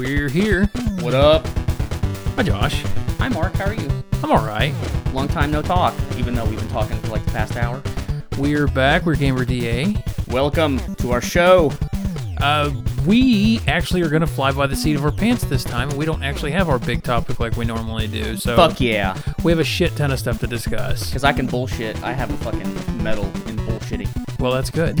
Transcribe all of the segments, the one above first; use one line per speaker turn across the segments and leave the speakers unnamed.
We're here.
What up?
Hi, Josh.
Hi, Mark. How are you?
I'm all right.
Long time no talk, even though we've been talking for like the past hour.
We're back. We're Gamer DA.
Welcome to our show.
Uh, we actually are going to fly by the seat of our pants this time. We don't actually have our big topic like we normally do. So
Fuck yeah.
we have a shit ton of stuff to discuss.
Because I can bullshit. I have a fucking medal in bullshitting.
Well, that's good.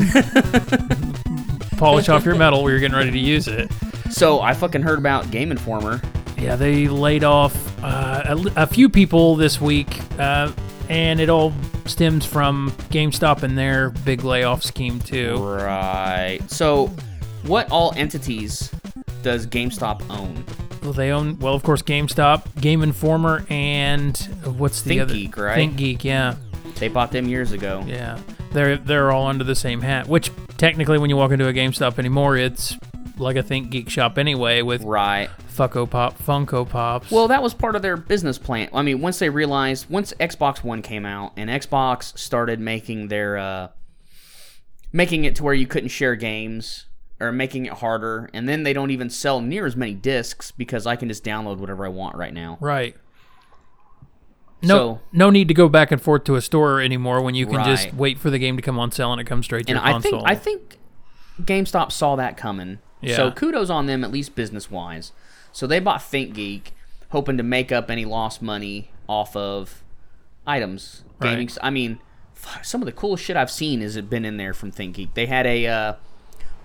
Polish off your metal. We were getting ready to use it.
So I fucking heard about Game Informer.
Yeah, they laid off uh, a, a few people this week, uh, and it all stems from GameStop and their big layoff scheme too.
Right. So, what all entities does GameStop own?
Well, they own well, of course, GameStop, Game Informer, and what's the other?
ThinkGeek, right?
ThinkGeek, yeah,
They bought them years ago.
yeah. They're they're all under the same hat. Which technically, when you walk into a GameStop anymore, it's like a ThinkGeek shop anyway, with
Right.
Funko Pop, Funko Pops.
Well, that was part of their business plan. I mean, once they realized, once Xbox One came out and Xbox started making their, uh, making it to where you couldn't share games or making it harder, and then they don't even sell near as many discs because I can just download whatever I want right now.
right. No,
So-
no need to go back and forth to a store anymore when you can just wait for the game to come on sale and it comes straight to
And
your
I
console.
think I think GameStop saw that coming.
Yeah.
So kudos on them, at least business wise. So they bought ThinkGeek, hoping to make up any lost money off of items.
Right.
Gaming. I mean, some of the coolest shit I've seen has been in there from ThinkGeek. They had a uh,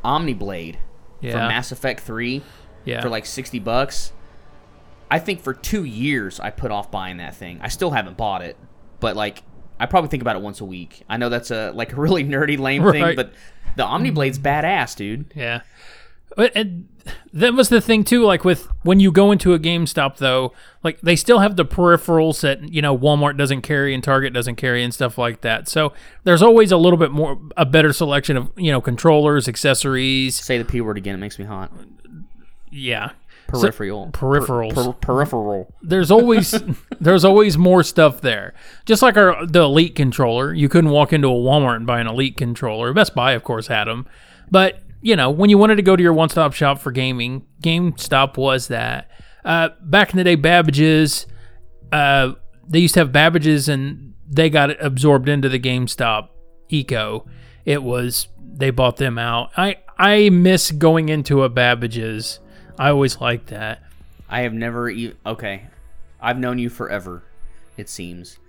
Omniblade
yeah,
from Mass Effect Three
yeah.
for like sixty bucks. I think for two years I put off buying that thing. I still haven't bought it, but like I probably think about it once a week. I know that's a like a really nerdy lame thing, but the Omniblade's badass, dude.
Yeah. But and that was the thing too. Like with when you go into a GameStop, though, like they still have the peripherals that you know Walmart doesn't carry and Target doesn't carry and stuff like that. So there's always a little bit more, a better selection of you know controllers, accessories.
Say the p word again; it makes me hot.
Yeah,
Peripheral.
peripherals.
Per- peripheral.
there's always there's always more stuff there. Just like our the Elite controller, you couldn't walk into a Walmart and buy an Elite controller. Best Buy, of course, had them, but you know when you wanted to go to your one-stop shop for gaming, GameStop was that. Uh, back in the day, Babbage's, uh, they used to have Babbage's, and they got absorbed into the GameStop eco. It was they bought them out. I I miss going into a Babbage's. I always liked that.
I have never even. Okay, I've known you forever. It seems.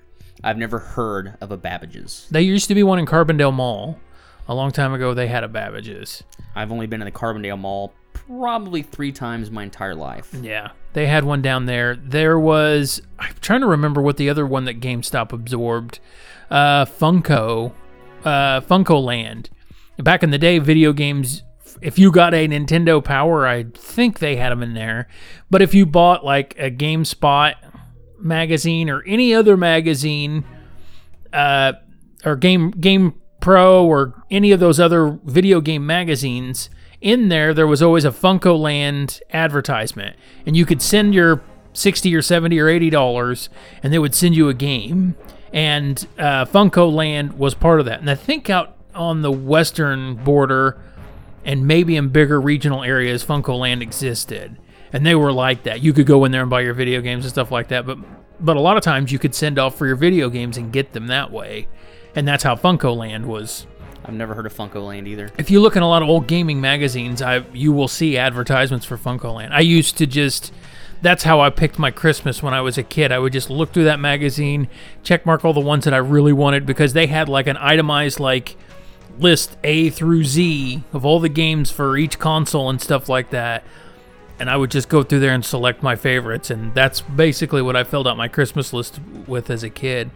I've never heard of a Babbage's.
There used to be one in Carbondale Mall. A long time ago, they had a Babbage's.
I've only been in the Carbondale Mall probably three times my entire life.
Yeah, they had one down there. There was. I'm trying to remember what the other one that GameStop absorbed. Uh, Funco, uh, FuncoLand. Back in the day, video games. If you got a Nintendo Power, I think they had them in there. But if you bought like a GameSpot magazine or any other magazine, uh, or Game Game Pro or any of those other video game magazines, in there there was always a FuncoLand advertisement, and you could send your sixty or seventy or eighty dollars, and they would send you a game. And uh, FuncoLand was part of that. And I think out on the western border, and maybe in bigger regional areas, FuncoLand existed, and they were like that. You could go in there and buy your video games and stuff like that. But but a lot of times you could send off for your video games and get them that way, and that's how FuncoLand was.
I've never heard of FuncoLand either.
If you look in a lot of old gaming magazines, I you will see advertisements for FuncoLand. I used to just that's how I picked my Christmas when I was a kid. I would just look through that magazine, check mark all the ones that I really wanted because they had like an itemized like list A through Z of all the games for each console and stuff like that. And I would just go through there and select my favorites, and that's basically what I filled out my Christmas list with as a kid.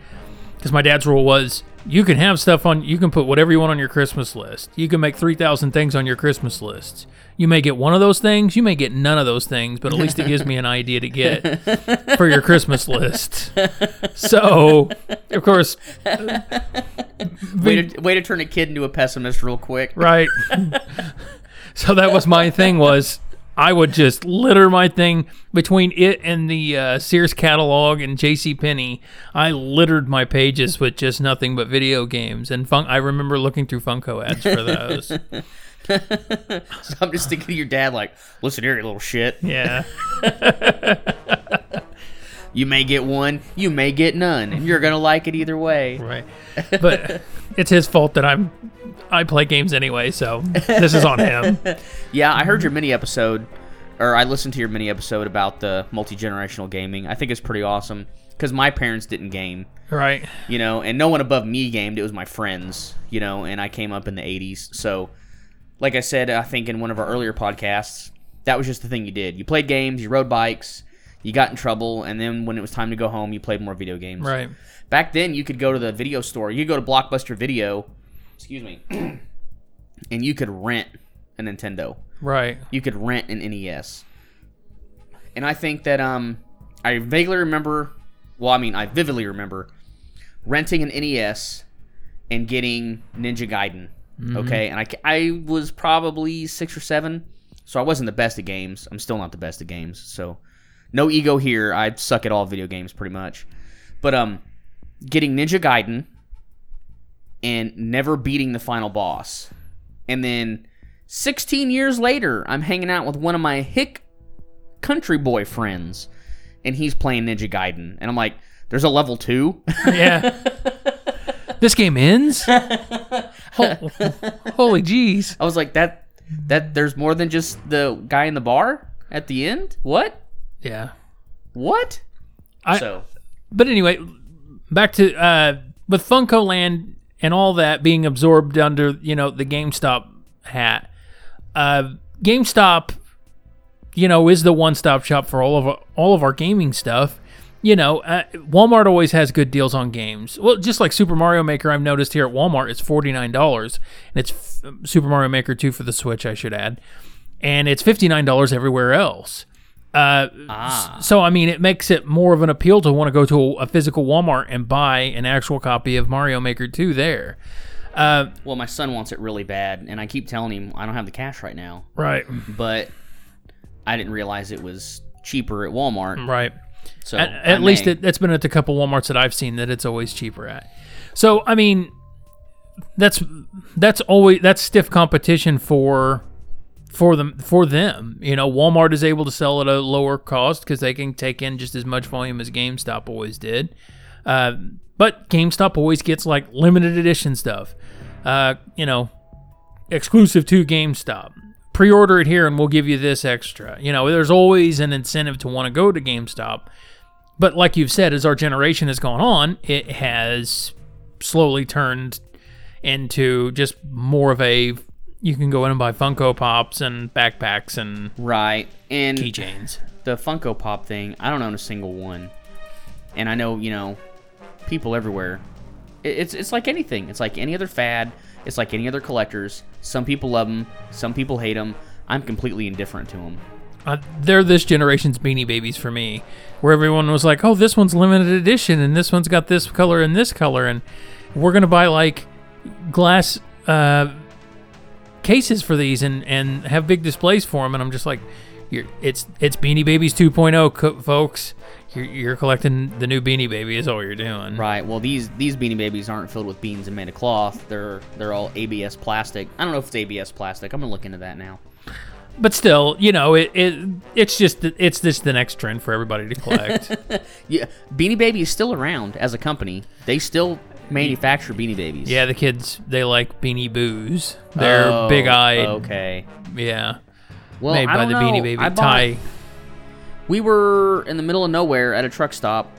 Because my dad's rule was you can have stuff on, you can put whatever you want on your Christmas list. You can make 3,000 things on your Christmas list. You may get one of those things, you may get none of those things, but at least it gives me an idea to get for your Christmas list. So, of course,
Way to, way to turn a kid into a pessimist real quick.
right? so that was my thing was I would just litter my thing between it and the uh, Sears catalog and J.C. Penney. I littered my pages with just nothing but video games, and fun- I remember looking through Funco ads for those.
So I'm just thinking of your dad, like, listen here, you little shit.
yeah,
You may get one, you may get none, and you're gonna like it either way.
right. But it's his fault that I'm I play games anyway, so this is on him.
Yeah, I heard your mini episode, or I listened to your mini episode about the multi generational gaming. I think it's pretty awesome because my parents didn't game,
Right.
you know, and no one above me gamed. It was my friends, you know, and I came up in the 80s. So, like I said, I think in one of our earlier podcasts, that was just the thing you did. You played games, you rode bikes, you got in trouble, and then when it was time to go home, you played more video games.
Right.
Back then, you could go to the video store. You could go to Blockbuster Video, excuse me, and you could rent a Nintendo.
Right.
You could rent an NES. And I think that um, I vaguely remember. Well, I mean, I vividly remember renting an NES and getting Ninja Gaiden. Okay, and I, I was probably six or seven, so I wasn't the best at games. I'm still not the best at games, so no ego here. I suck at all video games pretty much. But um, getting Ninja Gaiden and never beating the final boss, and then 16 years later, I'm hanging out with one of my hick country boy friends, and he's playing Ninja Gaiden, and I'm like, "There's a level two?
Yeah. this game ends? Ho- holy jeez.
I was like, "That that there's more than just the guy in the bar at the end? What?
Yeah.
What?"
I-
so
But anyway, back to uh, with Funko Land and all that being absorbed under you know the GameStop hat. Uh, GameStop, you know, is the one-stop shop for all of our, all of our gaming stuff. You know, uh, Walmart always has good deals on games. Well, just like Super Mario Maker, I've noticed here at Walmart, it's forty nine dollars, and it's f- Super Mario Maker two for the Switch, I should add, and it's fifty nine dollars everywhere else. Uh,
ah,
so I mean, it makes it more of an appeal to want to go to a, a physical Walmart and buy an actual copy of Mario Maker 2 there. Uh,
well, my son wants it really bad, and I keep telling him I don't have the cash right now,
right,
but I didn't realize it was cheaper at Walmart.
right.
So
At, at least it, it's been at the couple WalMarts that I've seen that it's always cheaper at. So I mean, that's that's always that's stiff competition for for them for them. You know, Walmart is able to sell at a lower cost because they can take in just as much volume as GameStop always did. Uh, but GameStop always gets like limited edition stuff. Uh, you know, exclusive to GameStop. Pre-order it here and we'll give you this extra. You know, there's always an incentive to want to go to GameStop. But like you've said, as our generation has gone on, it has slowly turned into just more of a you can go in and buy Funko Pops and backpacks and
right and
keychains.
the Funko Pop thing, I don't own a single one. And I know, you know, people everywhere. It's it's like anything. It's like any other fad. It's like any other collectors. Some people love them. Some people hate them. I'm completely indifferent to them.
Uh, they're this generation's Beanie Babies for me, where everyone was like, "Oh, this one's limited edition, and this one's got this color and this color, and we're gonna buy like glass uh, cases for these and and have big displays for them." And I'm just like, "You're it's it's Beanie Babies 2.0, co- folks. You're, you're collecting the new Beanie Baby is all you're doing."
Right. Well, these these Beanie Babies aren't filled with beans and made of cloth. They're they're all ABS plastic. I don't know if it's ABS plastic. I'm gonna look into that now.
But still, you know, it, it it's just it's just the next trend for everybody to collect.
Yeah, Beanie Baby is still around as a company. They still manufacture Beanie Babies.
Yeah, the kids they like Beanie Boos. They're
Oh,
big eyed.
Okay.
Yeah,
Well,
made
I
by
don't
the
know.
Beanie Baby
I bought- We were in the middle of nowhere at a truck stop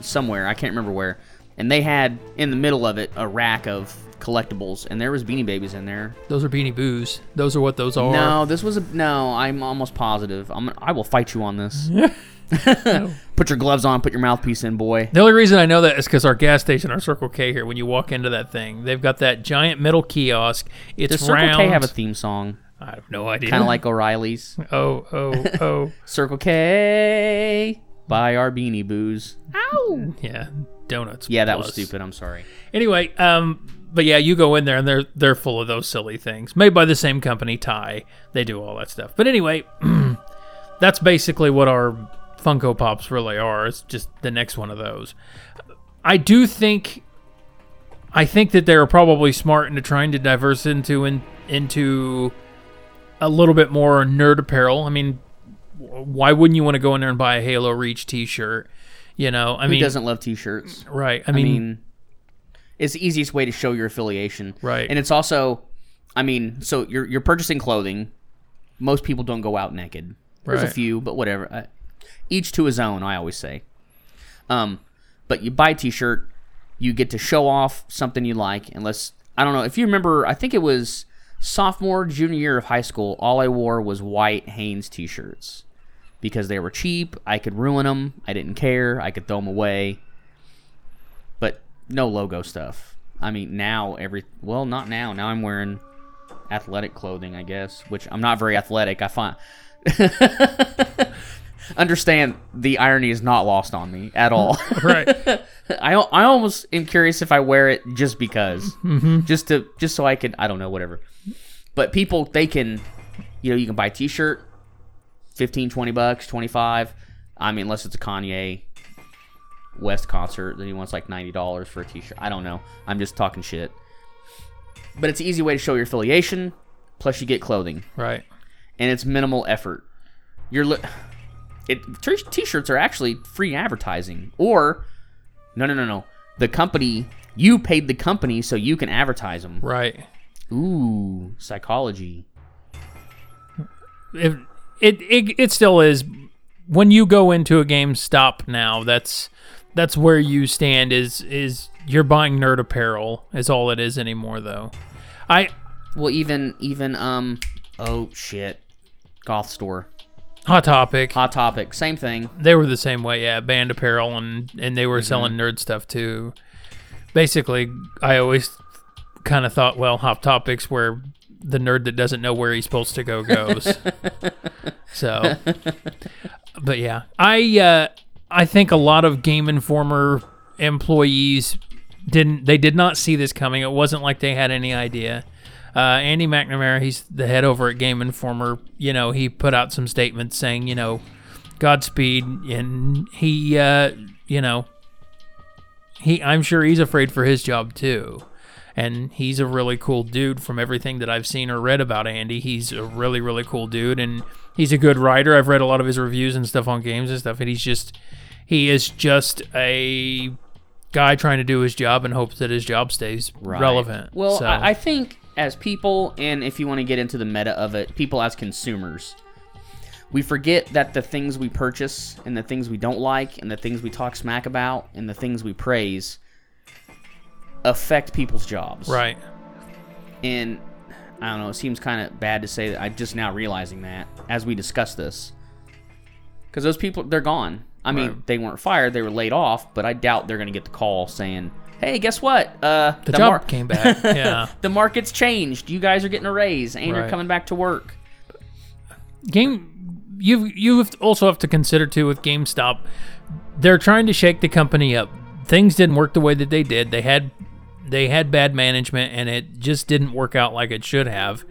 somewhere. I can't remember where. And they had in the middle of it a rack of collectibles, and there was Beanie Babies in there.
Those are Beanie Boos. Those are what those are.
No, this was a no. I'm almost positive. I'm. I will fight you on this. put your gloves on. Put your mouthpiece in, boy.
The only reason I know that is because our gas station, our Circle K here, when you walk into that thing, they've got that giant metal kiosk. It's
Does Circle
round.
K have a theme song?
I have no idea.
Kind of like O'Reilly's.
oh oh oh
Circle K. Buy our Beanie Boos. Ow.
yeah donuts.
Yeah, that was
plus.
stupid. I'm sorry.
Anyway, um, but yeah, you go in there and they're they're full of those silly things made by the same company, Ty. They do all that stuff. But anyway, that's basically what our Funko Pops really are. It's just the next one of those. I do think, I think that they're probably smart into trying to diverse into in, into a little bit more nerd apparel. I mean, why wouldn't you want to go in there and buy a Halo Reach T-shirt? You know, I
Who
mean,
doesn't love T-shirts?
right? I
I
mean,
mean, it's the easiest way to show your affiliation,
Right.
And it's also, I mean, so you're you're purchasing clothing. Most people don't go out naked. There's a few, but whatever. I, each to his own. I always say. Um, but you buy a T-shirt, you get to show off something you like. Unless I don't know if you remember, I think it was sophomore, junior year of high school. All I wore was white Hanes T-shirts because they were cheap. I could ruin them. I didn't care. I could throw them away. But no logo stuff. I mean, now every well, not now. Now I'm wearing athletic clothing, I guess, which I'm not very athletic. I find understand the irony is not lost on me at all.
right?
I I almost am curious if I wear it just because, mm-hmm. just to just so I can I don't know whatever. But people they can, you know, you can buy a T-shirt, 15, 20 bucks, twenty five. I mean, unless it's a Kanye West concert, then he wants like ninety dollars for a T-shirt. I don't know. I'm just talking shit. But it's an easy way to show your affiliation. Plus, you get clothing
right.
and it's minimal effort. You're li- it t- t-shirts are actually free advertising or no no no no the company you paid the company so you can advertise them.
Right.
Ooh, psychology.
If it, it it still is when you go into a GameStop now, that's that's where you stand is is you're buying nerd apparel is all it is anymore though. I
Well, even even um oh shit. Goth store.
Hot Topic.
Hot topic. Same thing.
They were the same way, yeah. Band apparel and and they were
Mm-hmm.
selling nerd stuff too. Basically, I always kind of thought, well, Hot Topic's where the nerd that doesn't know where he's supposed to go goes. so, but yeah, I uh, I think a lot of Game Informer employees didn't they did not see this coming. It wasn't like they had any idea. Uh, Andy McNamara, he's the head over at Game Informer. You know, he put out some statements saying, you know, Godspeed, and he, uh, you know, he. I'm sure he's afraid for his job too, and he's a really cool dude. From everything that I've seen or read about Andy, he's a really, really cool dude, and he's a good writer. I've read a lot of his reviews and stuff on games and stuff, and he's just, he is just a guy trying to do his job and hopes that his job stays relevant.
Well,
So-
I, I think as people, and if you want to get into the meta of it, people as consumers, we forget that the things we purchase and the things we don't like and the things we talk smack about and the things we praise affect people's jobs.
right.
And I don't know, it seems kind of bad to say that I'm just now realizing that as we discuss this. Because those people, they're gone. I mean,
Right.
they weren't fired, they were laid off, but I doubt they're going to get the call saying, hey, guess what? Uh,
The, job
mar-
came back. Yeah.
the market's changed. You guys are getting a raise, and you're coming back to work.
game you you also have to consider too with GameStop they're trying to shake the company up things didn't work the way that they did they had they had bad management and it just didn't work out like it should have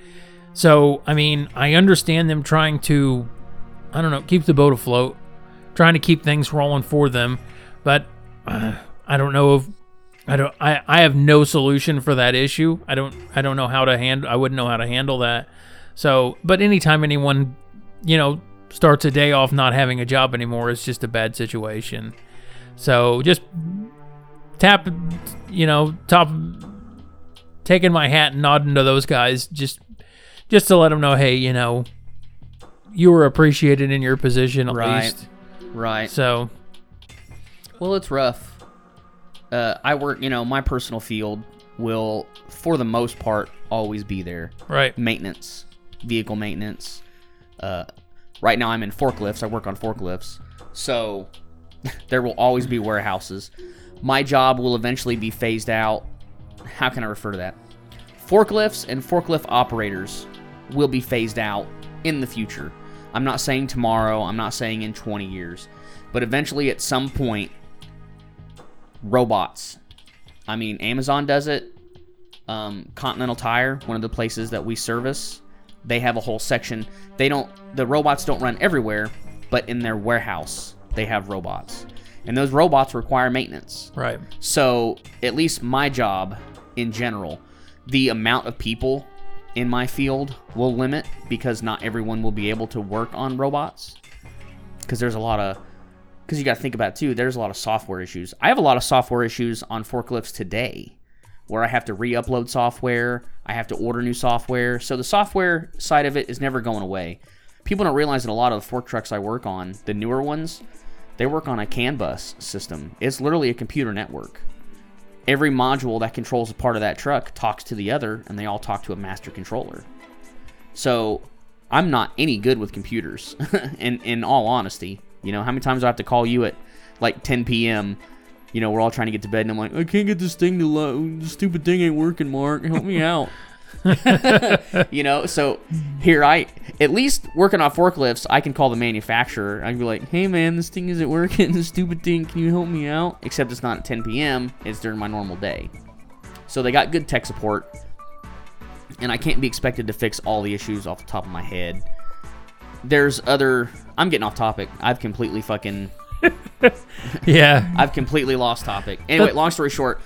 so I mean I understand them trying to I don't know keep the boat afloat trying to keep things rolling for them but uh, I don't know if I don't I, I have no solution for that issue I don't I don't know how to handle I wouldn't know how to handle that so but anytime anyone you know, starts a day off not having a job anymore it's just a bad situation. So just tap, you know, top, taking my hat and nodding to those guys just, just to let them know, hey, you know, you were appreciated in your position at
Right.
least.
Right.
So
Well, it's rough. Uh, I work, you know, my personal field will, for the most part, always be there.
right,
Maintenance, vehicle maintenance. Uh, right now, I'm in forklifts. I work on forklifts. So there will always be warehouses. My job will eventually be phased out. How can I refer to that? Forklifts and forklift operators will be phased out in the future. I'm not saying tomorrow, I'm not saying in 20 years, but eventually at some point, robots. I mean, Amazon does it, um, Continental Tire, one of the places that we service, they have a whole section. They don't, the robots don't run everywhere, but in their warehouse, they have robots. And those robots require maintenance.
Right.
So, at least my job in general, the amount of people in my field will limit because not everyone will be able to work on robots. Because there's a lot of, because you got to think about it too, there's a lot of software issues. I have a lot of software issues on forklifts today where I have to re upload software, I have to order new software. So, the software side of it is never going away. People don't realize that a lot of the fork trucks I work on, the newer ones, they work on a CAN bus system. It's literally a computer network. Every module that controls a part of that truck talks to the other, and they all talk to a master controller. So I'm not any good with computers, in, in all honesty. You know, how many times do I have to call you at like 10 p.m.? You know, we're all trying to get to bed, and I'm like, I can't get this thing to load. The stupid thing ain't working, Mark. Help me out. you know, so here I, at least working on forklifts, I can call the manufacturer. I can be like, hey man, this thing isn't working. This stupid thing, can you help me out? Except it's not at 10 p.m., it's during my normal day. So they got good tech support, and I can't be expected to fix all the issues off the top of my head. There's other, I'm getting off topic. I've completely fucking,
Yeah.
I've completely lost topic. Anyway, long story short,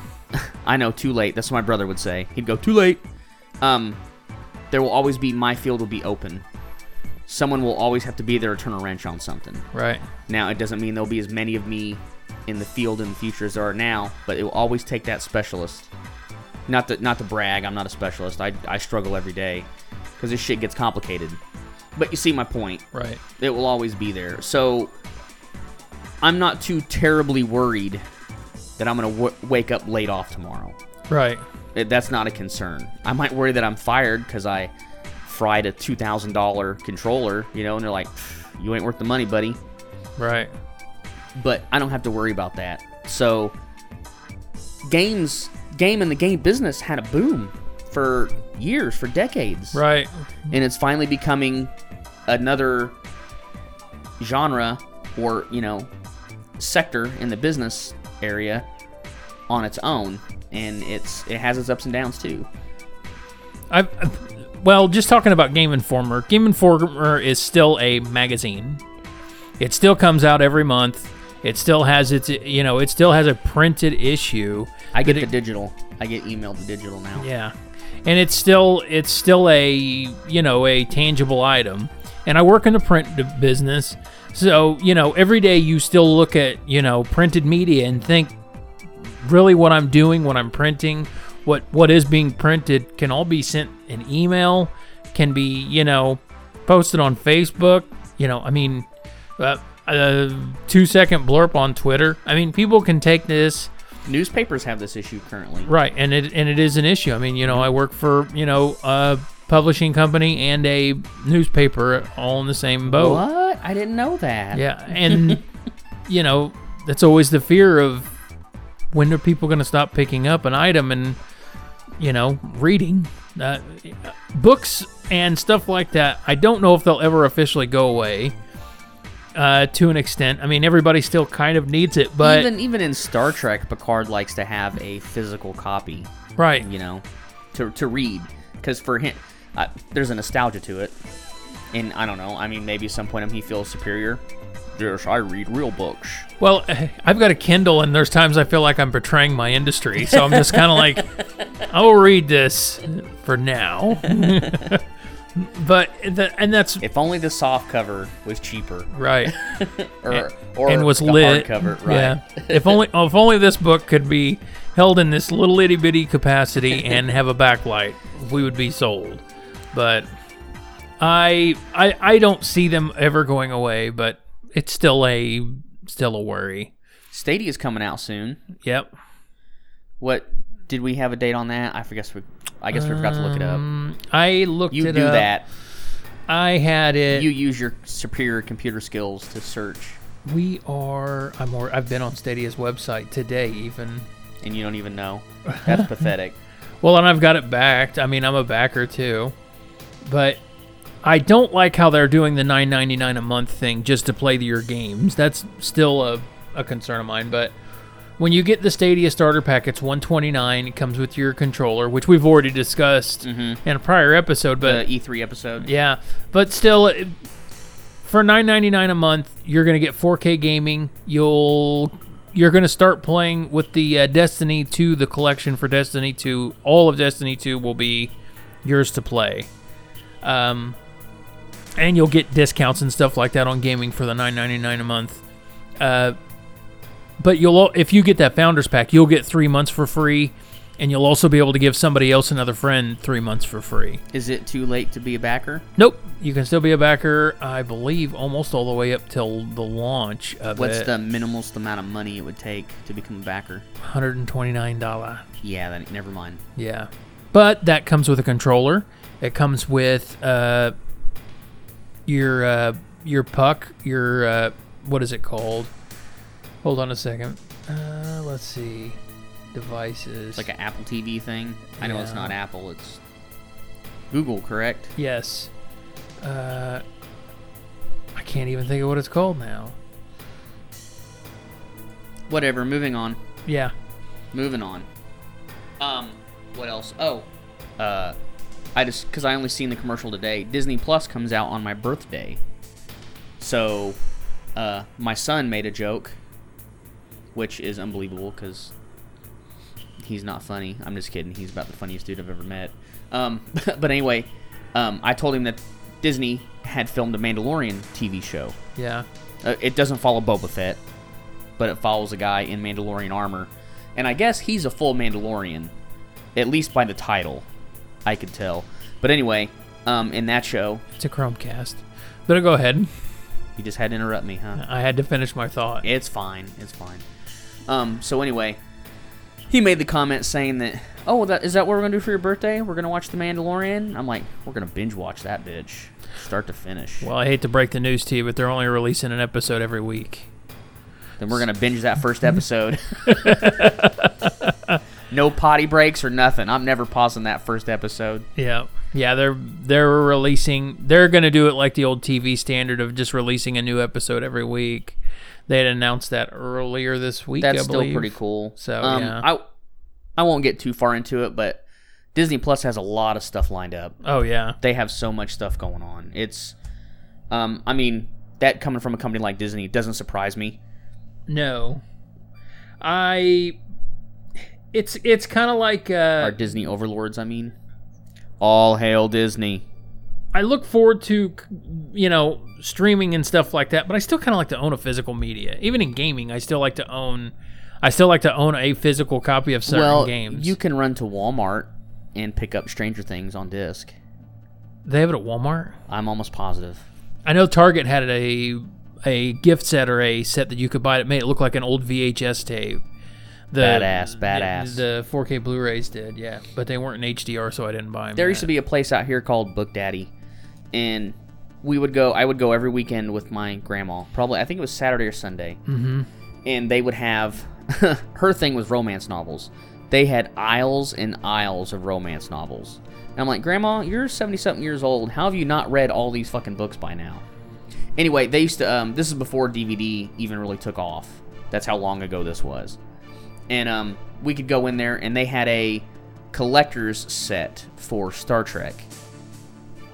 I know, too late. That's what my brother would say. He'd go, too late. Um, there will always be, my field will be open. Someone will always have to be there to turn a wrench on something.
Right.
Now, it doesn't mean there'll be as many of me in the field in the future as there are now, but it will always take that specialist. Not to, not to brag, I'm not a specialist. I, I struggle every day because this shit gets complicated. But you see my point.
Right.
It will always be there. So I'm not too terribly worried that I'm going to w- wake up late off tomorrow.
Right.
It- that's not a concern. I might worry that I'm fired because I fried a $2,000 controller, you know, and they're like, you ain't worth the money, buddy.
Right.
But I don't have to worry about that. So, games, game and the game business had a boom for years, for decades.
Right.
And it's finally becoming another genre or, you know, sector in the business area on its own. And it's it has its ups and downs too.
I well, just talking about Game Informer. Game Informer is still a magazine. It still comes out every month. It still has its you know, it still has a printed issue.
I get the
it-
digital. I get emailed the digital now.
Yeah. And it's still it's still a, you know, a tangible item. And I work in the print business. So, you know, every day you still look at, you know, printed media and think really what I'm doing, what I'm printing, what what is being printed can all be sent an email, can be, you know, posted on Facebook, you know, I mean uh, a 2 second blurb on Twitter. I mean, people can take this
Newspapers have this issue currently.
Right, and it and it is an issue. I mean, you know, I work for you know a publishing company and a newspaper all in the same boat.
What? I didn't know that.
Yeah, and you know that's always the fear of when are people going to stop picking up an item and you know reading uh, books and stuff like that. I don't know if they'll ever officially go away. Uh, to an extent, I mean, everybody still kind of needs it, but
even even in Star Trek, Picard likes to have a physical copy.
right,
You know, to to read because for him, uh, there's a nostalgia to it. And I don't know. I mean, maybe at some point he feels superior. Yes, I read real books.
Well, I've got a Kindle, and there's times I feel like I'm betraying my industry. So I'm just kind of like, I'll read this for now. but the, and that's
If only the soft cover was cheaper,
right,
or or
and was lit.
cover, right?
Yeah. If only if only this book could be held in this little itty bitty capacity and have a backlight, we would be sold. But I I I don't see them ever going away. But it's still a still a worry.
Stadia's coming out soon.
Yep.
What did we have a date on that? I forget. We, I guess we forgot to look it up.
Um, I looked
You
it
do
up.
that.
I had it.
You use your superior computer skills to search,
we are. I'm. Or, I've been on Stadia's website today, even.
and you don't even know. That's pathetic.
Well, and I've got it backed. I mean, I'm a backer too, but I don't like how they're doing the 9.99 a month thing just to play your games. That's still a, a concern of mine. But when you get the Stadia starter pack, it's 129. It comes with your controller, which we've already discussed in a prior episode. But
the E3 episode.
yeah, but still, it- for 9.99 a month, you're gonna get 4K gaming. You'll you're gonna start playing with the uh, Destiny 2, the collection for Destiny 2. All of Destiny 2 will be yours to play. Um, and you'll get discounts and stuff like that on gaming for the 9.99 a month. Uh, but you'll if you get that founders pack, you'll get three months for free, and you'll also be able to give somebody else, another friend, three months for free.
Is it too late to be a backer?
Nope, you can still be a backer. I believe almost all the way up till the launch of
What's
it.
the minimalist amount of money it would take to become a backer?
Hundred and twenty nine dollar.
Yeah, then never mind.
Yeah, but that comes with a controller. It comes with uh, your uh, your puck. Your uh, what is it called? Hold on a second. Uh, let's see. Devices.
It's like an Apple TV thing. I know it's not Apple. It's Google, correct?
yes. Uh, I can't even think of what it's called now.
Whatever. Moving on.
Yeah.
Moving on. Um, what else? Oh, uh, I just because I only seen the commercial today. Disney Plus comes out on my birthday, so uh, my son made a joke, which is unbelievable because he's not funny. I'm just kidding. He's about the funniest dude I've ever met. Um, but anyway, um, I told him that Disney had filmed a Mandalorian TV show.
Yeah.
Uh, it doesn't follow Boba Fett, but it follows a guy in Mandalorian armor. And I guess he's a full Mandalorian, at least by the title, I could tell. But anyway, um, in that show,
It's a Chromecast. But go ahead.
you just had to interrupt me, huh?
I had to finish my thought.
It's fine. It's fine. Um, so anyway, he made the comment saying that, oh, that is that what we're gonna do for your birthday? We're gonna watch The Mandalorian. I'm like, we're gonna binge watch that bitch, start to finish.
Well, I hate to break the news to you, but they're only releasing an episode every week.
Then we're gonna binge that first episode. no potty breaks or nothing. I'm never pausing that first episode.
Yeah. Yeah, they're they're releasing they're going to do it like the old TV standard of just releasing a new episode every week. They had announced that earlier this week,
That's still pretty cool.
So,
um,
yeah.
I I won't get too far into it, but Disney Plus has a lot of stuff lined up.
Oh yeah.
They have so much stuff going on. It's, um, I mean, that coming from a company like Disney doesn't surprise me.
No. I it's it's kind of like
Our
uh
Disney overlords, I mean. All hail Disney.
I look forward to you know streaming and stuff like that, but I still kind of like to own a physical media. Even in gaming, I still like to own I still like to own a physical copy of certain
well,
games.
you can run to Walmart and pick up Stranger Things on disc.
they have it at Walmart.
I'm almost positive.
I know Target had a a gift set or a set that you could buy that made it look like an old VHS tape. The,
Badass, badass.
The, the 4K Blu-rays did, yeah, but they weren't in HDR, so I didn't buy them.
There used to be a place out here called Book Daddy, and we would go. I would go every weekend with my grandma. Probably, I think it was Saturday or Sunday. Mm-hmm. And they would have her thing was romance novels. They had aisles and aisles of romance novels. And I'm like, Grandma, you're 70 something years old. How have you not read all these fucking books by now? Anyway, they used to. Um, this is before DVD even really took off. That's how long ago this was. And um, we could go in there, and they had a collector's set for Star Trek,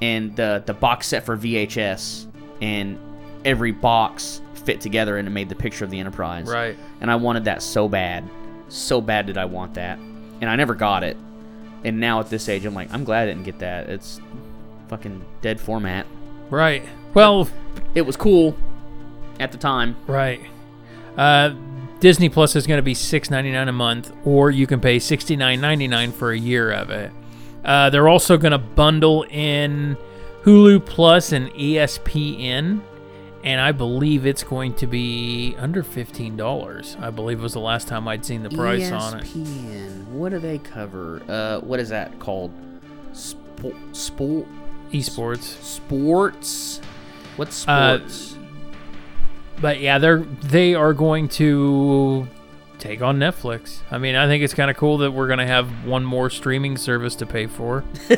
and the the box set for VHS, and every box fit together, and it made the picture of the Enterprise.
right.
And I wanted that so bad, so bad did I want that, and I never got it. And now at this age, I'm like, I'm glad I didn't get that. It's fucking dead format.
Right. Well,
It was cool at the time.
right. Uh, Disney Plus is going to be $6.99 a month, or you can pay $69.99 for a year of it. Uh, they're also going to bundle in Hulu Plus and ESPN, and I believe it's going to be under fifteen dollars. I believe it was the last time I'd seen the price on it.
ESPN. What do they cover? Uh, what is that called? Sport. Sport.
Esports.
Sports. What's
Uh,
sports?
But yeah, they're they are going to take on Netflix. I mean, I think it's kind of cool that we're going to have one more streaming service to pay for.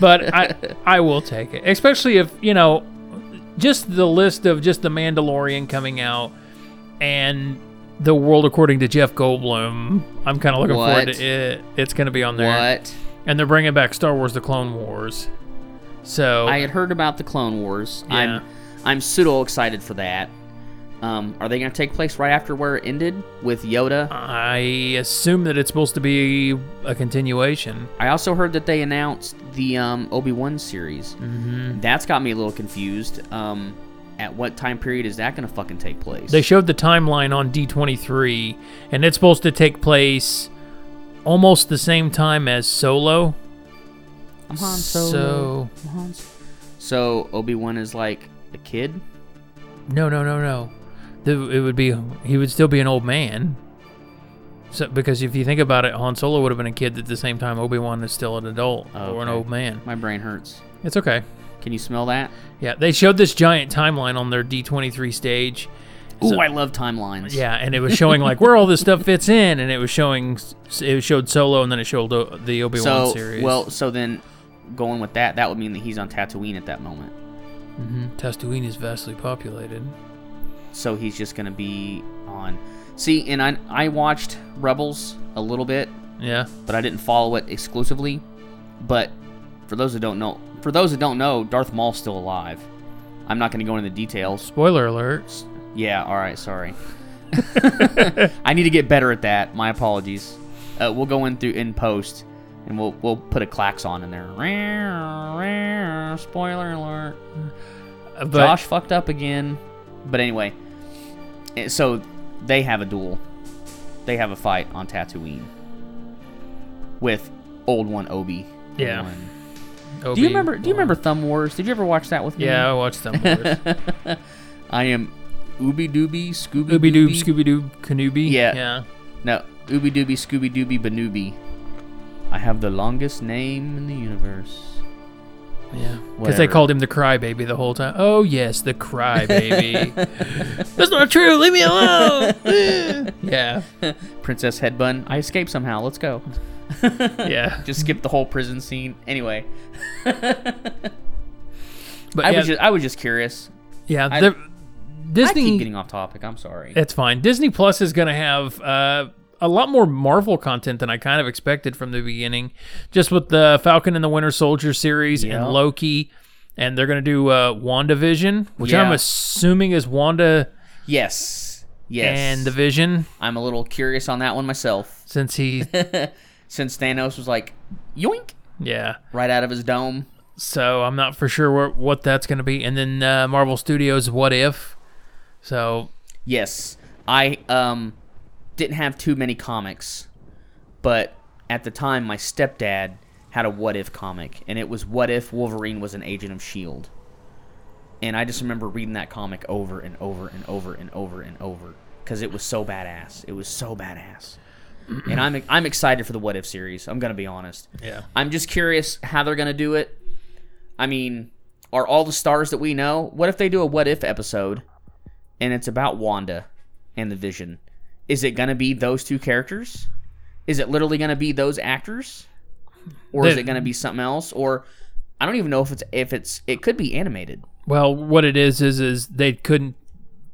but I I will take it, especially if you know just the list of just the Mandalorian coming out. and the world according to Jeff Goldblum. I'm kind of looking forward to it. It's going to be on there,
What?
and they're bringing back Star Wars: The Clone Wars. So
I had heard about the Clone Wars.
Yeah.
I'm I'm pseudo excited for that. Um, are they going to take place right after where it ended with Yoda?
I assume that it's supposed to be a continuation.
I also heard that they announced the um, Obi Wan series.
hmm
That's got me a little confused. Um, at what time period is that going to fucking take place?
They showed the timeline on D23, and it's supposed to take place almost the same time as Solo.
I'm Han Solo.
So
I'm Han S- So Obi Wan is like a kid.
no, no, no, no. The, it would be he would still be an old man. So because if you think about it, Han Solo would have been a kid at the same time Obi Wan is still an adult
Oh,
or an old man.
My brain hurts.
It's okay.
Can you smell that?
Yeah, they showed this giant timeline on their D23 stage.
Ooh,
So-
I love timelines.
Yeah, and it was showing like where all this stuff fits in, and it was showing it showed Solo, and then it showed the Obi Wan
So
series.
well, so then going with that, that would mean that he's on Tatooine at that moment.
Hmm Tatooine is vastly populated.
So he's just gonna be on. See, and I I watched Rebels a little bit,
Yeah,
but I didn't follow it exclusively. But for those that don't know, for those that don't know, Darth Maul's still alive. I'm not gonna go into the details.
spoiler alert.
Yeah, all right, sorry. I need to get better at that. My apologies. Uh, we'll go in through in post, and we'll we'll put a klaxon in there. Spoiler alert.
But
Josh fucked up again. But anyway, eh, so they have a duel. They have a fight on Tatooine with old one Obi.
Yeah.
Wan.
Obi-
Do you remember? Do you remember Thumb Wars? Did you ever watch that with me?
Yeah, I watched them.
I am Ooby Dooby Scooby
Ooby Doob. Scooby Doo, Kenobi.
Yeah.
yeah.
No, Ooby Dooby Scooby Dooby Banooby. I have the longest name in the universe.
Yeah, because they called him the crybaby the whole time. Oh yes, the crybaby. That's not true. Leave me alone. yeah,
Princess Headbun. I escaped somehow. Let's go.
yeah.
Just skip the whole prison scene. Anyway,
But
I
yeah,
was just I was just curious.
yeah.
I-
the-
I keep getting off topic. I'm sorry.
It's fine. Disney Plus is going to have uh, a lot more Marvel content than I kind of expected from the beginning. Just with the Falcon and the Winter Soldier series
Yeah.
and Loki, and they're going to do uh, WandaVision, which I'm assuming is Wanda
Yes. Yes.
and the Vision,
I'm a little curious on that one myself.
since he,
Since Thanos was like, yoink,
yeah.
right out of his dome.
So I'm not for sure what, what that's going to be. And then uh, Marvel Studios, What If? So
Yes, I um didn't have too many comics, but at the time my stepdad had a What If comic, and it was What If Wolverine was an agent of Shield. And I just remember reading that comic over and over and over and over and over because it was so badass. It was so badass. and I'm I'm excited for the What If series. I'm gonna be honest.
yeah,
I'm just curious how they're gonna do it. I mean, are all the stars that we know? What if they do a what if episode, and it's about Wanda and the Vision? Is it gonna be those two characters? Is it literally gonna be those actors, or is it gonna be something else? Or I don't even know if it's if it's it could be animated.
Well, what it is is is they couldn't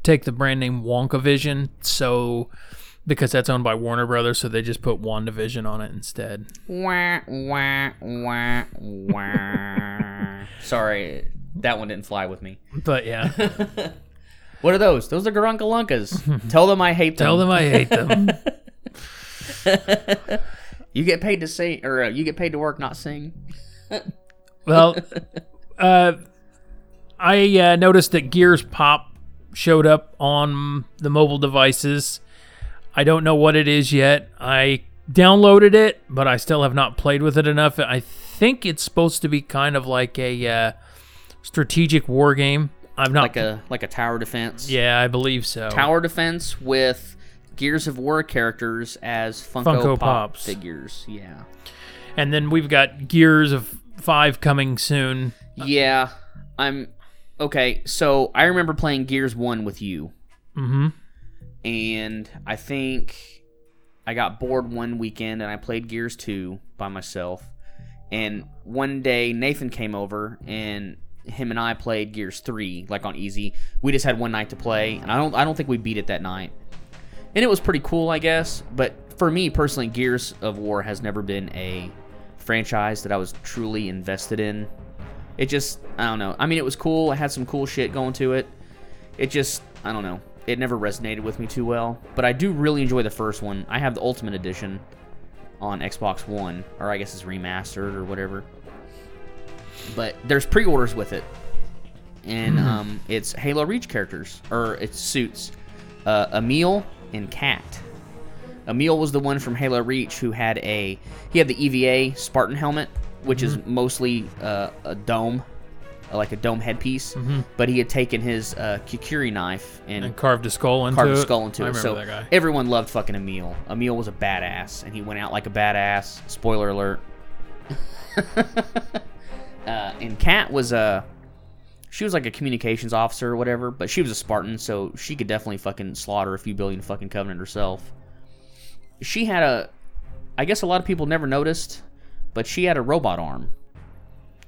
take the brand name Wonka Vision, so because that's owned by Warner Brothers, so they just put WandaVision on it instead.
Wah, wah, wah, wah. Sorry, that one didn't fly with me.
But yeah,
What are those? Those are Garunkalunkas. Tell them I hate them.
tell them I hate them.
You get paid to sing, or uh, you get paid to work, not sing.
Well, uh, I uh, noticed that Gears Pop showed up on the mobile devices. I don't know what it is yet. I downloaded it, but I still have not played with it enough. I think it's supposed to be kind of like a uh, strategic war game. I've not.
Like a like a tower defense.
yeah, I believe so.
Tower defense with Gears of War characters as Funko,
Funko
Pop
Pops.
figures. Yeah.
And then we've got Gears of Five coming soon.
Yeah. I'm okay. So I remember playing Gears One with you,
Mm-hmm.
and I think I got bored one weekend and I played Gears Two by myself. And one day Nathan came over and him and I played Gears 3 like on easy. We just had one night to play, and I don't I don't think we beat it that night. And it was pretty cool, I guess. But for me personally, Gears of War has never been a franchise that I was truly invested in. It just I don't know. I mean, it was cool. It had some cool shit going to it. It just I don't know. It never resonated with me too well. But I do really enjoy the first one. I have the Ultimate Edition on Xbox One, or I guess it's remastered or whatever. But there's pre-orders with it, and um, it's Halo Reach characters or it's suits. Uh, Emile and Kat. Emile was the one from Halo Reach who had a he had the EVA Spartan helmet, which is mostly uh, a dome, like a dome headpiece. But he had taken his uh, Kukuri knife and,
And carved a skull into
carved
it.
a skull into
I
it. So everyone loved fucking Emile. Emile was a badass, and he went out like a badass. Spoiler alert. uh, and Kat was a. She was like a communications officer or whatever, but she was a Spartan, so she could definitely fucking slaughter a few billion fucking Covenant herself. She had a. I guess a lot of people never noticed, but she had a robot arm.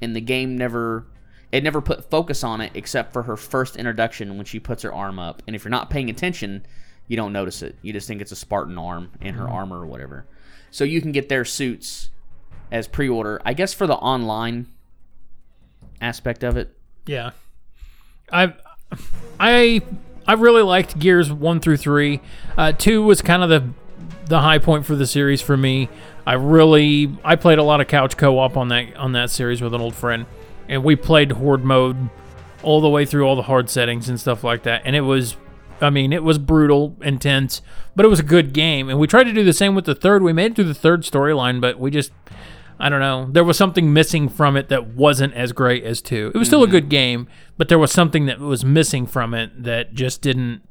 And the game never. It never put focus on it except for her first introduction when she puts her arm up. And if you're not paying attention, you don't notice it. You just think it's a Spartan arm in her armor or whatever. So you can get their suits as pre order. I guess for the online aspect of it.
Yeah, I, I, I really liked Gears one through three. Uh, two was kind of the the high point for the series for me. I really I played a lot of couch co-op on that on that series with an old friend, and we played horde mode all the way through all the hard settings and stuff like that. And it was, I mean, it was brutal, intense, but it was a good game. And we tried to do the same with the third. We made it through the third storyline, but we just I don't know. There was something missing from it that wasn't as great as two. It was still a good game, but there was something that was missing from it that just didn't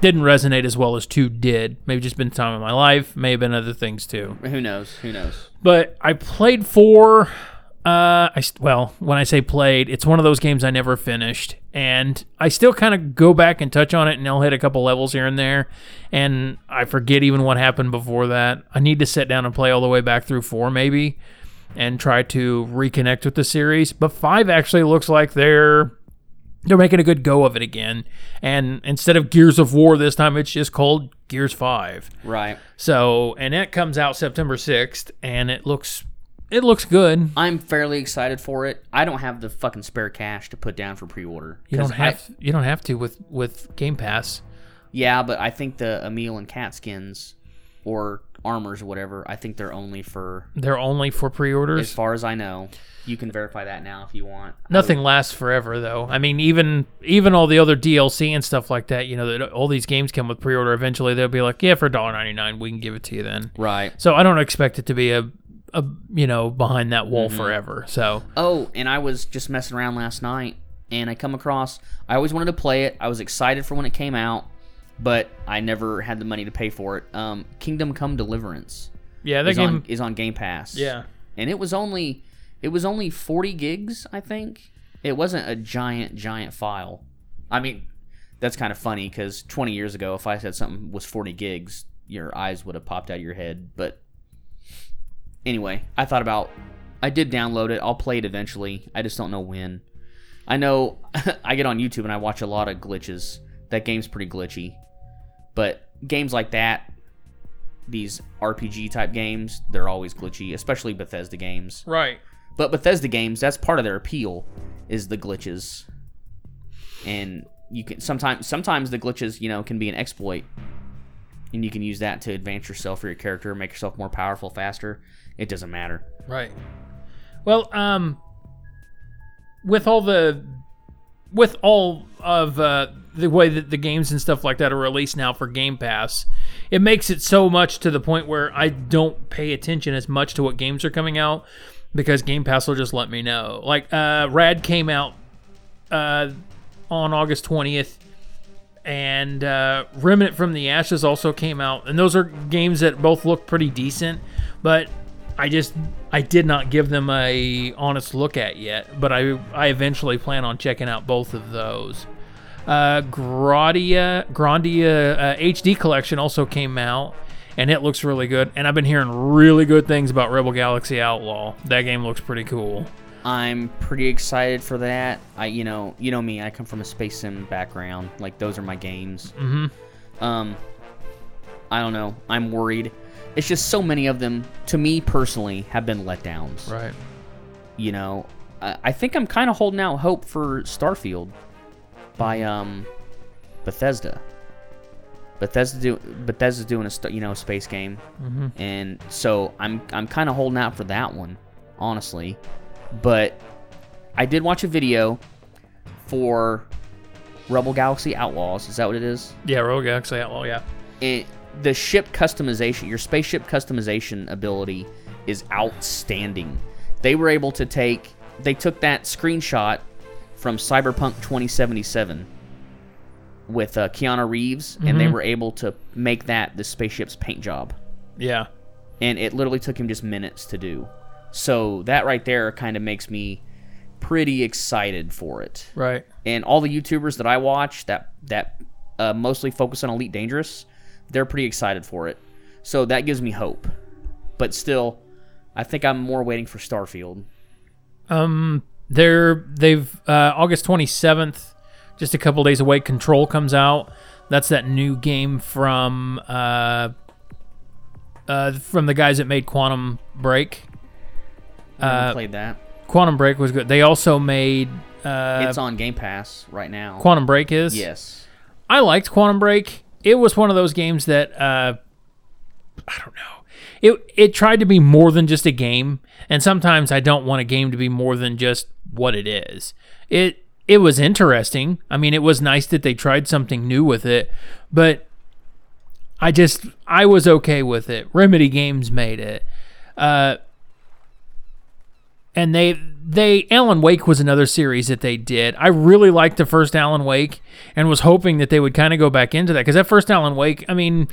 didn't resonate as well as two did. Maybe just been time in my life. May have been other things too.
Who knows? Who knows?
But I played four. Uh, I well, when I say played, it's one of those games I never finished, and I still kind of go back and touch on it, and I'll hit a couple levels here and there, and I forget even what happened before that. I need to sit down and play all the way back through four, maybe, and try to reconnect with the series. But five actually looks like they're they're making a good go of it again, and instead of Gears of War this time, it's just called Gears Five.
Right.
So, and that comes out September 6th and it looks it looks good.
I'm fairly excited for it. I don't have the fucking spare cash to put down for pre order.
You don't have you don't have to with with Game Pass.
Yeah, but I think the Emile and Kat skins or armors or whatever, I think they're only for
They're only for pre-orders.
As far as I know. You can verify that now if you want.
Nothing lasts forever though. I mean, even even all the other DLC and stuff like that, you know, that all these games come with pre-order eventually they'll be like, "Yeah, for $1.99, we can give it to you then."
Right.
So, I don't expect it to be a a you know, behind that wall mm-hmm. forever. So,
Oh, and I was just messing around last night and I come across I always wanted to play it. I was excited for when it came out, but I never had the money to pay for it. Um Kingdom Come Deliverance
yeah, that
is
game
on is on Game Pass.
Yeah.
And it was only it was only 40 gigs, I think. It wasn't a giant giant file. I mean, that's kind of funny cuz 20 years ago if I said something was 40 gigs, your eyes would have popped out of your head, but anyway, I thought about I did download it. I'll play it eventually. I just don't know when. I know I get on YouTube and I watch a lot of glitches. That game's pretty glitchy. But games like that, these RPG type games, they're always glitchy, especially Bethesda games.
Right.
But Bethesda games, that's part of their appeal is the glitches. And you can sometimes sometimes the glitches, you know, can be an exploit. And you can use that to advance yourself or your character, make yourself more powerful faster. It doesn't matter.
Right. Well, um, with all the, with all of uh, the way that the games and stuff like that are released now for Game Pass, it makes it so much to the point where I don't pay attention as much to what games are coming out because Game Pass will just let me know. Like, uh, Rad came out uh, on August twentieth and uh, Remnant from the Ashes also came out, and those are games that both look pretty decent, but I just I did not give them a honest look at yet. But I I eventually plan on checking out both of those. Uh, Gradia Grandia uh, HD collection also came out, and it looks really good. And I've been hearing really good things about Rebel Galaxy Outlaw. That game looks pretty cool.
I'm pretty excited for that. I, you know, you know me. I come from a space sim background. Like those are my games.
Mm-hmm.
Um, I don't know. I'm worried. It's just so many of them, to me personally, have been letdowns.
Right.
You know, I, I think I'm kind of holding out hope for Starfield by um Bethesda. Bethesda do Bethesda's doing a you know a space game,
Mm-hmm.
and so I'm I'm kind of holding out for that one, honestly. But I did watch a video for Rebel Galaxy Outlaws. Is that what it is?
Yeah, Rebel Galaxy Outlaw. Yeah.
it, the ship customization, your spaceship customization ability is outstanding. They were able to take, they took that screenshot from Cyberpunk 2077 with uh, Keanu Reeves, and they
Mhm.
were able to make that the spaceship's paint job.
Yeah.
And it literally took him just minutes to do. So that right there kind of makes me pretty excited for it
Right.
and all the YouTubers that I watch that that uh, mostly focus on Elite Dangerous, they're pretty excited for it. So that gives me hope. But still, I think I'm more waiting for Starfield.
Um, they're they've uh, August twenty seventh, just a couple days away. Control comes out. That's that new game from uh, uh, from the guys that made Quantum Break. Uh,
played that.
Quantum Break was good. They also made uh,
It's on Game Pass right now.
Quantum Break is.
yes.
I liked Quantum Break. It was one of those games that uh, I don't know. It it tried to be more than just a game, and sometimes I don't want a game to be more than just what it is. It it was interesting. I mean, it was nice that they tried something new with it, but I just I was okay with it. Remedy Games made it. Uh, and they they Alan Wake was another series that they did. I really liked the first Alan Wake and was hoping that they would kind of go back into that because that first Alan Wake, I mean,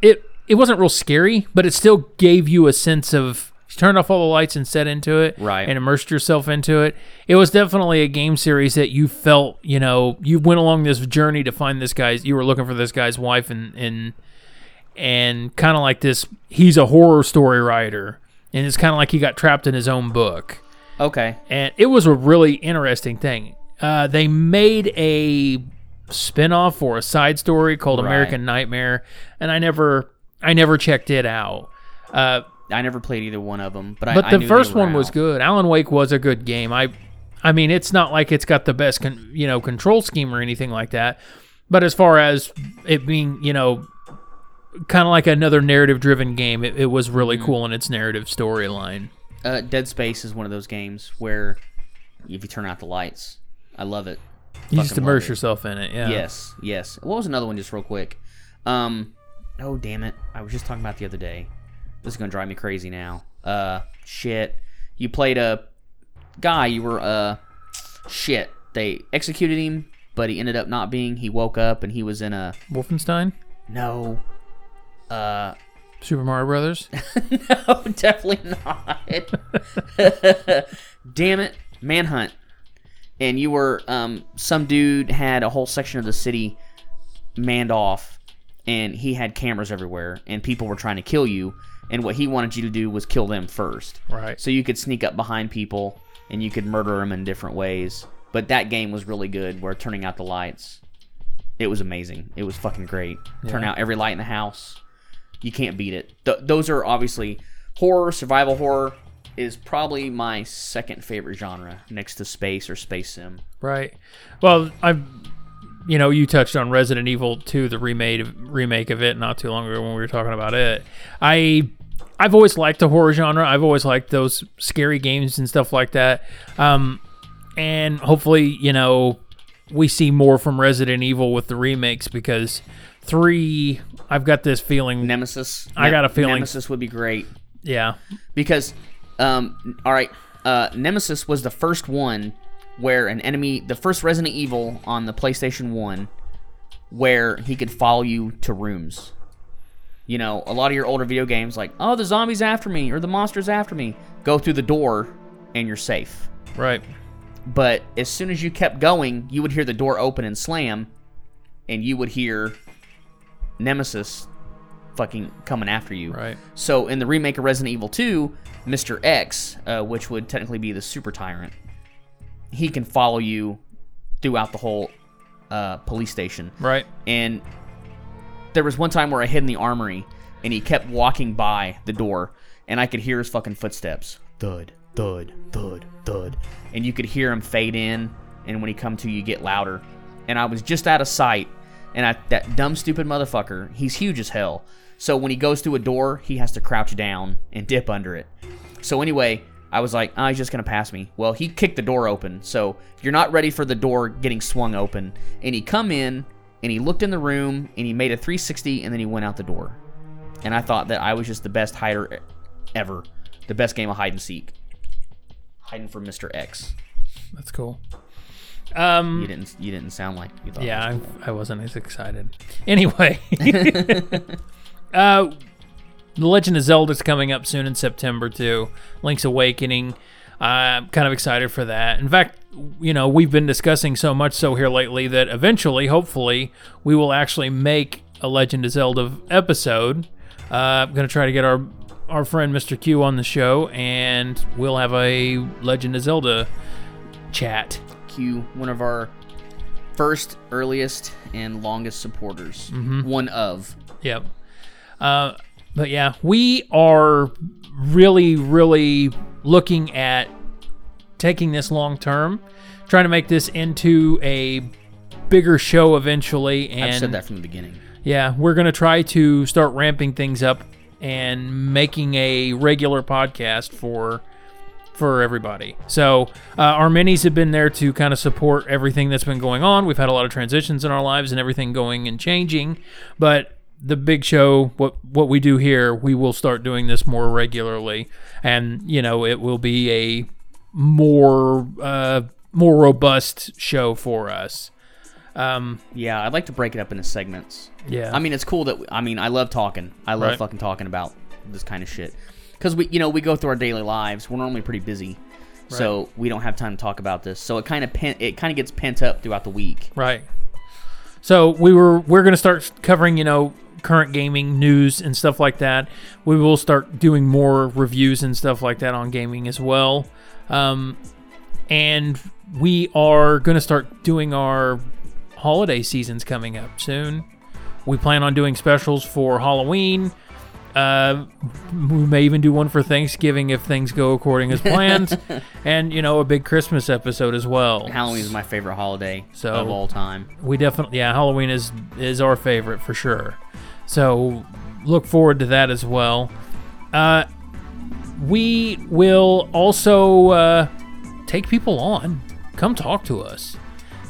it it wasn't real scary, but it still gave you a sense of you turned off all the lights and set into it,
Right.
and immersed yourself into it. It was definitely a game series that you felt, you know, you went along this journey to find this guy's. You were looking for this guy's wife, and and and kind of like this. He's a horror story writer, and it's kind of like he got trapped in his own book
Okay.
and it was a really interesting thing. Uh, they made a spin-off or a side story called
Right.
American Nightmare, and I never, I never checked it out. Uh,
I never played either one of them, but,
but
I
the
they
first one was
out.
good. Alan Wake was a good game. I, I mean, it's not like it's got the best, con- you know, control scheme or anything like that. But as far as it being, you know, kind of like another narrative-driven game, it, it was really
Mm-hmm.
cool in its narrative storyline.
Uh, Dead Space is one of those games where if you turn out the lights, I love it.
You just
Fucking
immerse yourself in it. Yeah.
Yes, yes. What was another one, just real quick? Um, oh damn it! I was just talking about the other day. This is gonna drive me crazy now. Uh, shit. You played a guy. You were uh, shit. They executed him, but he ended up not being. He woke up and he was in a
Wolfenstein,
no. Uh,
Super Mario Brothers.
no, definitely not. Damn it, Manhunt. And you were um some dude had a whole section of the city manned off and he had cameras everywhere and people were trying to kill you and what he wanted you to do was kill them first.
Right.
So you could sneak up behind people and you could murder them in different ways. But that game was really good where turning out the lights it was amazing. It was fucking great. Turn out every light in the house. You can't beat it. Th- those are obviously horror, survival horror is probably my second favorite genre next to space or space sim.
Right. Well, I've, you know, you touched on Resident Evil 2, the remade remake of it, not too long ago when we were talking about it. I, I've always liked the horror genre. I've always liked those scary games and stuff like that. Um, and hopefully, you know, we see more from Resident Evil with the remakes because three, I've got this feeling.
Nemesis.
I got a feeling-
Nemesis would be great
yeah.
because, um, all right, uh, Nemesis was the first one where an enemy, the first Resident Evil on the PlayStation One, where he could follow you to rooms. You know, a lot of your older video games, like, oh, the zombie's after me or the monster's after me, go through the door and you're safe.
Right.
But as soon as you kept going, you would hear the door open and slam, and you would hear Nemesis fucking coming after you.
Right.
So in the remake of Resident Evil 2, Mr. X, uh, which would technically be the super tyrant, he can follow you throughout the whole uh, police station.
Right.
And there was one time where I hid in the armory, and he kept walking by the door, and I could hear his fucking footsteps. Thud, thud, thud, thud. And you could hear him fade in, and when he come to you, get louder. And I was just out of sight, and I, that dumb, stupid motherfucker, he's huge as hell. So when he goes through a door, he has to crouch down and dip under it. So anyway, I was like, oh, he's just gonna pass me. Well, he kicked the door open, so you're not ready for the door getting swung open. And he come in and he looked in the room and he made a 360 and then he went out the door. And I thought that I was just the best hider ever, the best game of hide and seek, hiding from Mr. X.
That's cool. Um,
You didn't, you didn't sound like you thought.
yeah, I, I wasn't as excited. Anyway, uh, The Legend of Zelda's coming up soon in September too. Link's Awakening. I'm kind of excited for that. In fact, you know, we've been discussing so much so here lately that eventually, hopefully, we will actually make a Legend of Zelda episode. Uh, I'm gonna try to get our our friend Mr. Q on the show, and we'll have a Legend of Zelda chat.
Q, one of our first, earliest, and longest supporters. One of.
Yep. Uh, but yeah, we are really, really looking at taking this long term, trying to make this into a bigger show eventually. And
I've said that from the beginning.
yeah, we're gonna try to start ramping things up and making a regular podcast for for everybody. So uh, our minis have been there to kind of support everything that's been going on. We've had a lot of transitions in our lives and everything going and changing, but the big show, what what we do here, we will start doing this more regularly, and you know it will be a more uh, more robust show for us. Um,
Yeah, I'd like to break it up into segments.
yeah,
I mean, it's cool that I mean, I love talking. I love
Right.
fucking talking about this kind of shit because we, you know, we go through our daily lives. We're normally pretty busy, so we don't have time to talk about this. So it kind of pen, it kind of gets pent up throughout the week.
Right. So we were we're gonna start covering you know current gaming news and stuff like that. We will start doing more reviews and stuff like that on gaming as well. Um, and we are gonna start doing our holiday seasons coming up soon. We plan on doing specials for Halloween. Uh, we may even do one for Thanksgiving if things go according as planned, and you know a big Christmas episode as well.
Halloween is my favorite holiday
So-
of all time.
we definitely yeah halloween is is our favorite for sure so look forward to that as well. Uh we will also uh take people on. Come talk to us.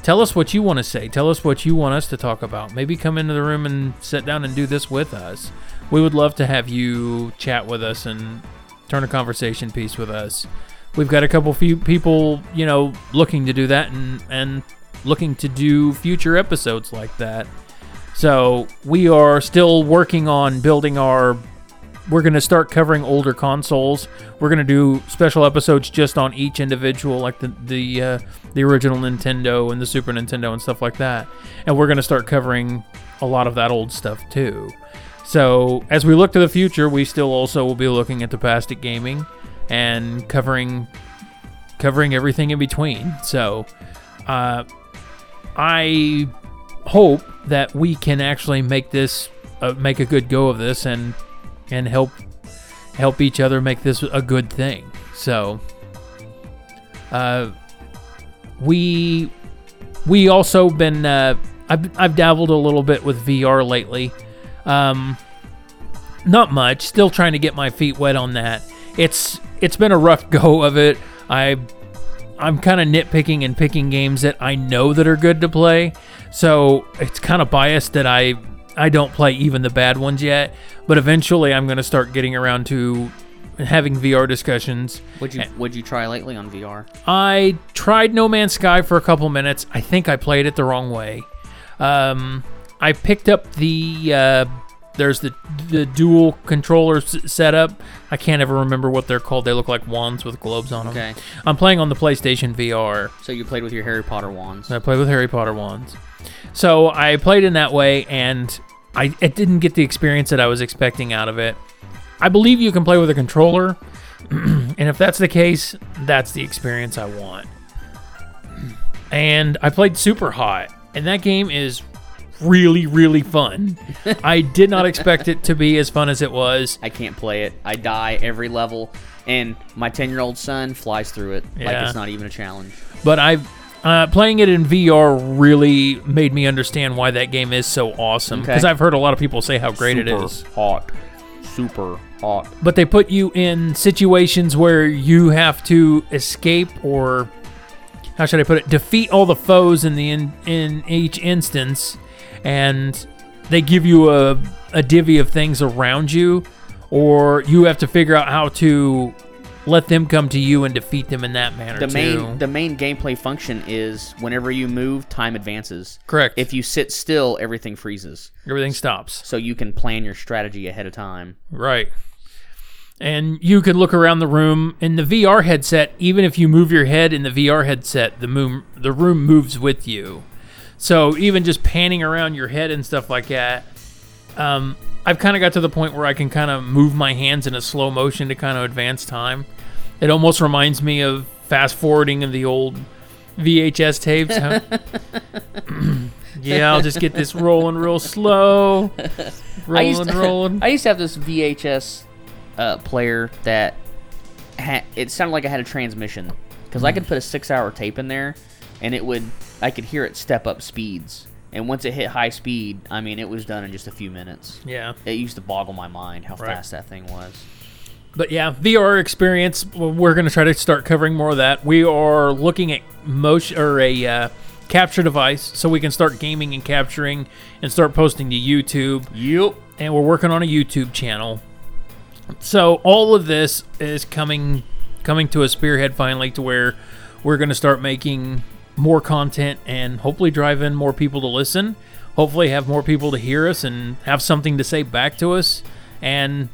Tell us what you want to say. Tell us what you want us to talk about. Maybe come into the room and sit down and do this with us. We would love to have you chat with us and turn a conversation piece with us. We've got a couple few people you know looking to do that and and looking to do future episodes like that so we are still working on building our we're going to start covering older consoles. We're going to do special episodes just on each individual like the the uh, the original nintendo and the super nintendo and stuff like that. And we're going to start covering a lot of that old stuff too. So as we look to the future we still also will be looking at the past at gaming and covering covering everything in between. So uh, I hope that we can actually make this uh, make a good go of this and and help help each other make this a good thing. So uh we we also been uh I've, I've dabbled a little bit with VR lately. Um not much, still trying to get my feet wet on that. It's it's been a rough go of it. I I'm kind of nitpicking and picking games that I know that are good to play. So it's kind of biased that I I don't play even the bad ones yet. But eventually, I'm going to start getting around to having VR discussions.
Would you would you try lately on VR?
I tried No Man's Sky for a couple minutes. I think I played it the wrong way. Um, I picked up the uh, there's the the dual controller s- setup. I can't ever remember what they're called. They look like wands with globes on them.
Okay.
I'm playing on the PlayStation VR.
So you played with your Harry Potter wands.
I played with Harry Potter wands. So I played in that way, and I it didn't get the experience that I was expecting out of it. I believe you can play with a controller, and if that's the case, that's the experience I want. And I played Super Hot, and that game is really, really fun. I did not expect it to be as fun as it was.
I can't play it. I die every level, and my 10 year old son flies through it like it's not even a challenge.
But I, uh, playing it in VR really made me understand why that game is so awesome.
Okay.
Because I've heard a lot of people say how great it
Super
is.
hot. Super hot.
But they put you in situations where you have to escape or how should I put it? Defeat all the foes in the in, in each instance, and they give you a a divvy of things around you, or you have to figure out how to let them come to you and defeat them in that manner
The
too.
main the main gameplay function is whenever you move, time advances.
Correct.
If you sit still, everything freezes.
Everything stops.
So you can plan your strategy ahead of time.
Right. And you can look around the room in the VR headset. Even if you move your head in the VR headset, the moon, the room moves with you. So even just panning around your head and stuff like that, um, I've kind of got to the point where I can kind of move my hands in a slow motion to kind of advance time. It almost reminds me of fast forwarding of the old VHS tapes. huh? yeah, I'll just get this rolling real slow,
I
rolling,
to,
rolling.
I used to have this VHS uh, player that ha- it sounded like I had a transmission because I could put a six-hour tape in there, and it would I could hear it step up speeds. And once it hit high speed, I mean, it was done in just a few minutes.
yeah.
It used to boggle my mind how
Right.
fast that thing was.
But yeah, VR experience. We're going to try to start covering more of that. We are looking at motion or a uh, capture device so we can start gaming and capturing and start posting to YouTube.
Yep.
And we're working on a YouTube channel. So all of this is coming coming to a spearhead finally to where we're going to start making more content and hopefully drive in more people to listen. Hopefully have more people to hear us and have something to say back to us and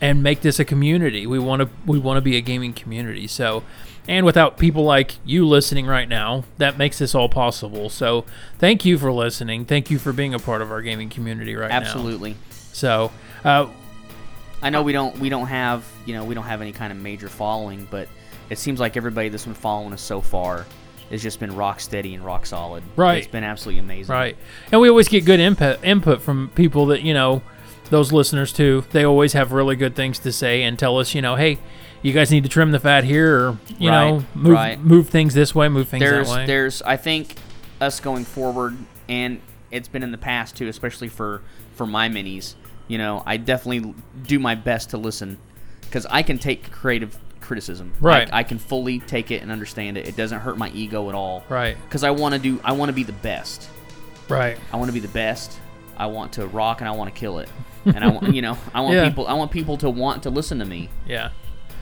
and make this a community. We want to we want to be a gaming community. So, and without people like you listening right now, that makes this all possible. So, thank you for listening. Thank you for being a part of our gaming community right now.
Absolutely.
So, uh,
I know we don't we don't have you know we don't have any kind of major following, but it seems like everybody that's been following us so far has just been rock steady and rock solid.
Right.
It's been absolutely amazing.
right, and we always get good input input from people that you know, those listeners too. They always have really good things to say and tell us, you know, hey, you guys need to trim the fat here, or you know, move
right.
move things this way, move things
There's
that way.
there's I think us going forward, and it's been in the past too, especially for for my minis. You know, I definitely do my best to listen because I can take creative criticism.
Right.
I, I can fully take it and understand it. It doesn't hurt my ego at all.
Right,
Because I want to do. I want to be the best.
right,
I want to be the best. I want to rock and I want to kill it. And I want, you know, I want
Yeah.
people. I want people to want to listen to me.
yeah,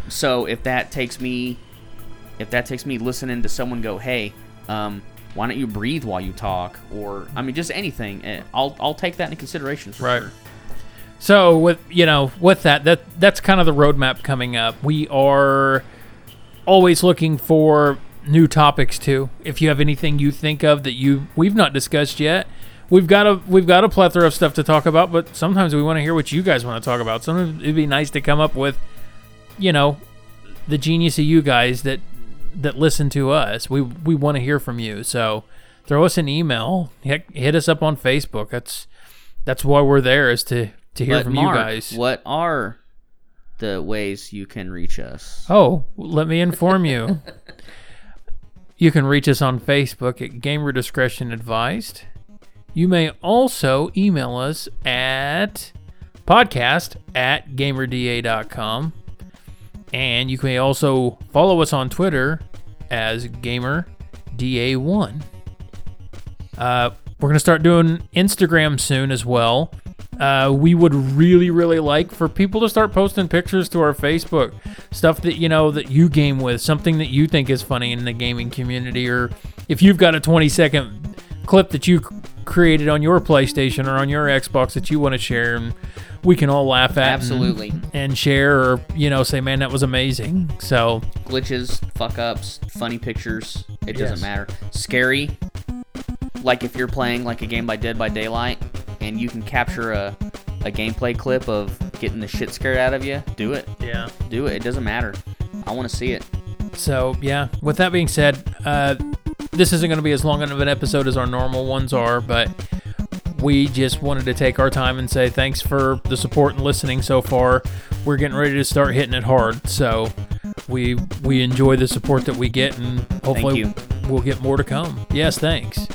So if that takes me, if that takes me listening to someone go, hey, um, why don't you breathe while you talk, or I mean, just anything, eh, I'll I'll take that into consideration. For
Right.
Sure.
So with you know with that that that's kind of the roadmap coming up. We are always looking for new topics too. If you have anything you think of that you we've not discussed yet, we've got a we've got a plethora of stuff to talk about. But sometimes we want to hear what you guys want to talk about. Sometimes it'd be nice to come up with, you know, the genius of you guys that that listen to us. We we want to hear from you. So throw us an email. Heck, hit us up on Facebook. That's that's why we're there is to to hear
But
from
Mark,
you guys.
what are the ways you can reach us?
Oh, let me inform you. you can reach us on Facebook at Gamer Discretion Advised. You may also email us at podcast at gamerda.com. And you may also follow us on Twitter as GamerDA1. Uh, we're going to start doing Instagram soon as well. Uh, we would really, really like for people to start posting pictures to our Facebook, stuff that you know that you game with, something that you think is funny in the gaming community, or if you've got a 20 second clip that you created on your PlayStation or on your Xbox that you want to share, and we can all laugh at and-
Absolutely.
and, share, or you know, say, "Man, that was amazing." So
Glitches, fuck ups, funny pictures. It doesn't matter. Scary. Like if you're playing like a game by Dead by Daylight, and you can capture a, a gameplay clip of getting the shit scared out of you, do it.
Yeah.
Do it. It doesn't matter. I want to see it.
So yeah. With that being said, uh, this isn't going to be as long of an episode as our normal ones are, but we just wanted to take our time and say thanks for the support and listening so far. We're getting ready to start hitting it hard, so we we enjoy the support that we get, and hopefully we'll get more to come. Yes, thanks.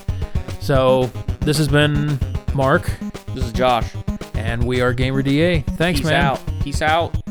So this has been Mark,
This is Josh.
and we are Gamer DA. Thanks,
Peace
man.
Peace out. Peace out.